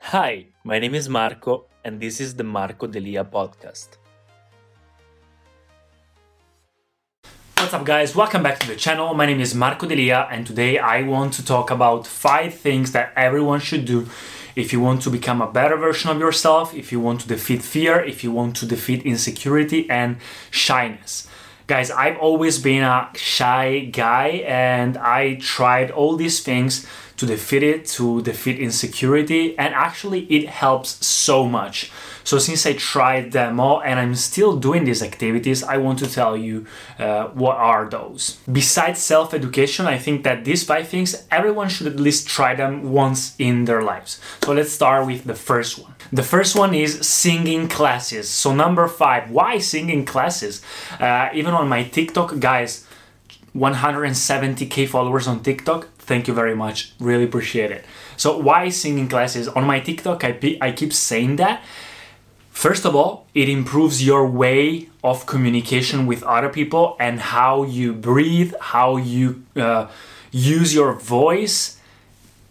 Hi, my name is Marco, and this is the Marco Delia podcast. What's up, guys? Welcome back to the channel. My name is Marco Delia, and today I want to talk about five things that everyone should do if you want to become a better version of yourself, if you want to defeat fear, if you want to defeat insecurity and shyness. Guys, I've always been a shy guy and I tried all these things to defeat it, to defeat insecurity, and actually it helps so much. So, since I tried them all and I'm still doing these activities, I want to tell you uh, what are those. Besides self education, I think that these five things everyone should at least try them once in their lives. So, let's start with the first one. The first one is singing classes. So, number five, why singing classes? Uh, even on my TikTok, guys, 170k followers on TikTok. Thank you very much. Really appreciate it. So, why singing classes? On my TikTok, I, I keep saying that. First of all, it improves your way of communication with other people and how you breathe, how you uh, use your voice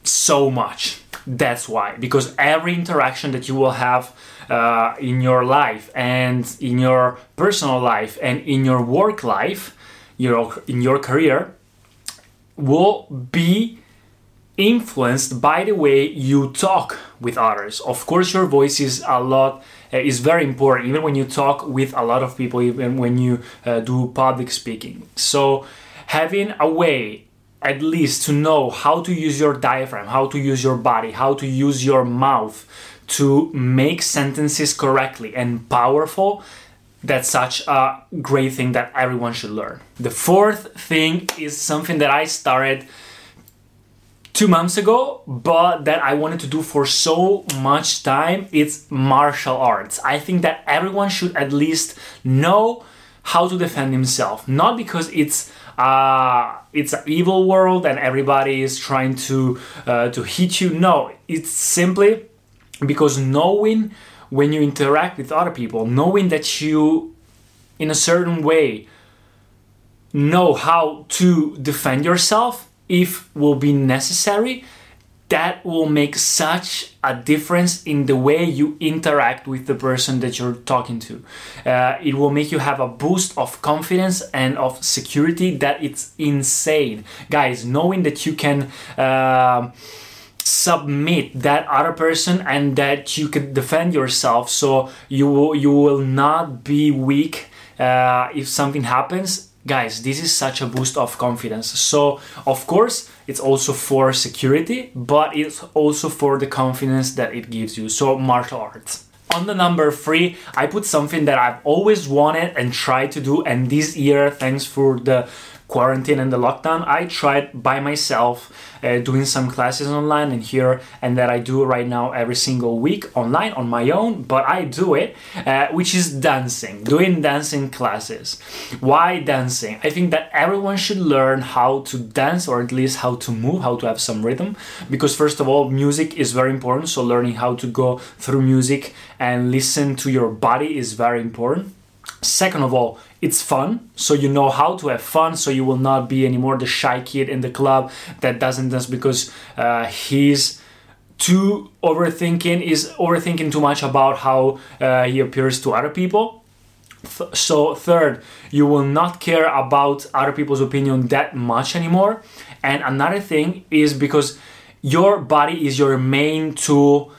so much. That's why. Because every interaction that you will have uh, in your life and in your personal life and in your work life, your in your career will be influenced by the way you talk with others. Of course, your voice is a lot uh, is very important, even when you talk with a lot of people, even when you uh, do public speaking. So, having a way at least to know how to use your diaphragm, how to use your body, how to use your mouth to make sentences correctly and powerful that's such a great thing that everyone should learn. The fourth thing is something that I started two months ago, but that I wanted to do for so much time. It's martial arts. I think that everyone should at least know how to defend himself, not because it's uh, it's an evil world and everybody is trying to uh, to hit you. No, it's simply because knowing when you interact with other people, knowing that you, in a certain way, know how to defend yourself if will be necessary, that will make such a difference in the way you interact with the person that you're talking to. Uh, it will make you have a boost of confidence and of security that it's insane. Guys, knowing that you can. Uh, submit that other person and that you can defend yourself. So you will you will not be weak uh, if something happens. Guys this is such a boost of confidence. So of course it's also for security but it's also for the confidence that it gives you. So martial arts. On the number three, I put something that I've always wanted and tried to do, and this year, thanks for the quarantine and the lockdown, I tried by myself uh, doing some classes online and here and that I do right now every single week online on my own, but I do it, uh, which is dancing, doing dancing classes. Why dancing? I think that everyone should learn how to dance or at least how to move, how to have some rhythm, because first of all, music is very important, so learning how to go through music and listen to your body is very important. Second of all, it's fun, so you know how to have fun, so you will not be anymore the shy kid in the club that doesn't dance because uh, he's too overthinking, is overthinking too much about how uh, he appears to other people. Th- so, third, you will not care about other people's opinion that much anymore. And another thing is because your body is your main tool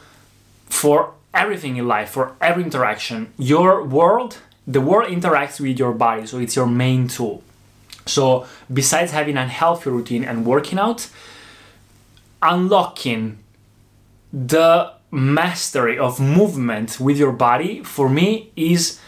for everything in life, for every interaction. Your world, the world interacts with your body, so it's your main tool. So, besides having a healthy routine and working out, unlocking the mastery of movement with your body for me is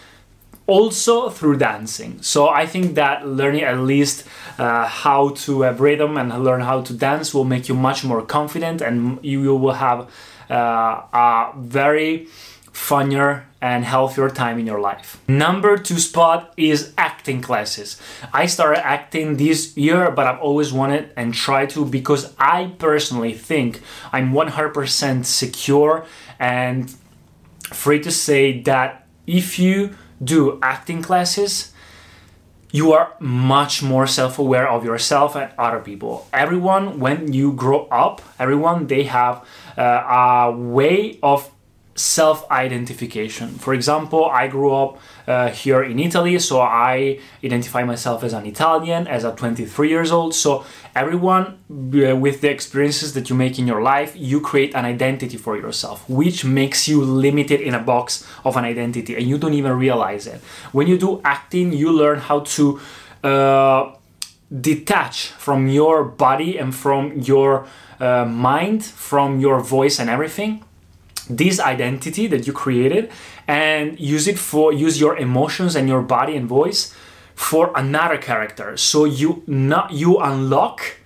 also through dancing. So I think that learning at least uh, how to have rhythm and learn how to dance will make you much more confident and you will have uh, a very funnier and healthier time in your life. Number two spot is acting classes. I started acting this year, but I've always wanted and tried to because I personally think I'm 100% secure and free to say that if you do acting classes, you are much more self-aware of yourself and other people everyone when you grow up everyone they have uh, a way of self identification. For example, I grew up uh, here in Italy, so I identify myself as an Italian, as a 23 years old. So, everyone uh, with the experiences that you make in your life, you create an identity for yourself, which makes you limited in a box of an identity, and you don't even realize it. When you do acting, you learn how to uh, detach from your body and from your uh, mind, from your voice and everything this identity that you created and use it for use your emotions and your body and voice for another character. So you not you unlock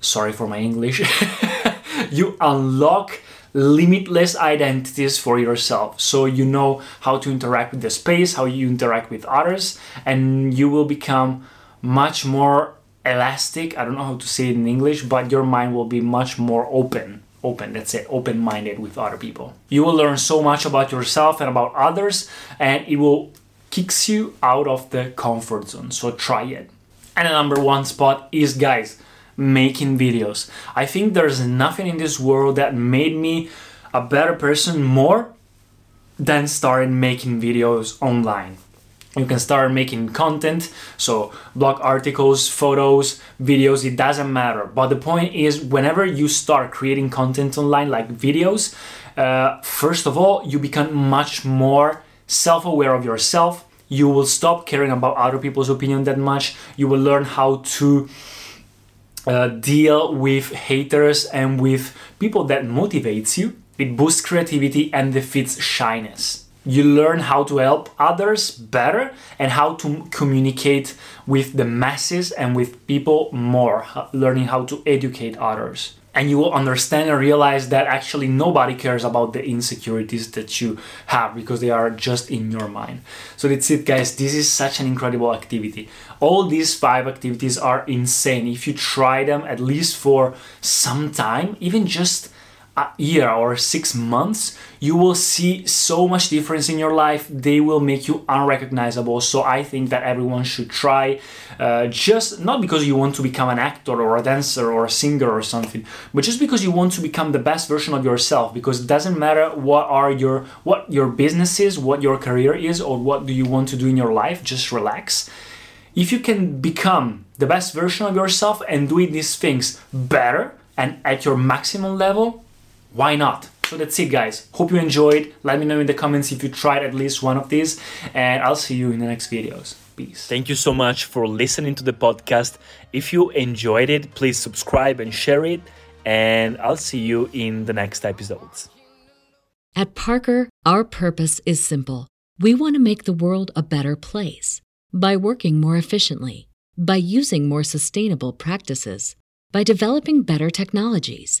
sorry for my english you unlock limitless identities for yourself. So you know how to interact with the space how you interact with others and you will become much more elastic. I don't know how to say it in english but your mind will be much more open open let's say open minded with other people. You will learn so much about yourself and about others and it will kicks you out of the comfort zone. So try it. And the number one spot is guys making videos. I think there's nothing in this world that made me a better person more than starting making videos online you can start making content. So blog articles photos videos it doesn't matter. But the point is whenever you start creating content online like videos uh, first of all you become much more self-aware of yourself. You will stop caring about other people's opinion that much. You will learn how to uh, deal with haters and with people that motivates you. It boosts creativity and defeats shyness you learn how to help others better and how to communicate with the masses and with people more, learning how to educate others. And you will understand and realize that actually nobody cares about the insecurities that you have because they are just in your mind. So that's it, guys. This is such an incredible activity. All these five activities are insane. If you try them at least for some time, even just a year or six months, you will see so much difference in your life. They will make you unrecognizable. So I think that everyone should try, uh, just not because you want to become an actor or a dancer or a singer or something, but just because you want to become the best version of yourself. Because it doesn't matter what are your what your business is, what your career is, or what do you want to do in your life. Just relax. If you can become the best version of yourself and doing these things better and at your maximum level why not? So that's it, guys. Hope you enjoyed. Let me know in the comments if you tried at least one of these, and I'll see you in the next videos. Peace. Thank you so much for listening to the podcast. If you enjoyed it, please subscribe and share it, and I'll see you in the next episodes. At Parker, our purpose is simple. We want to make the world a better place by working more efficiently, by using more sustainable practices, by developing better technologies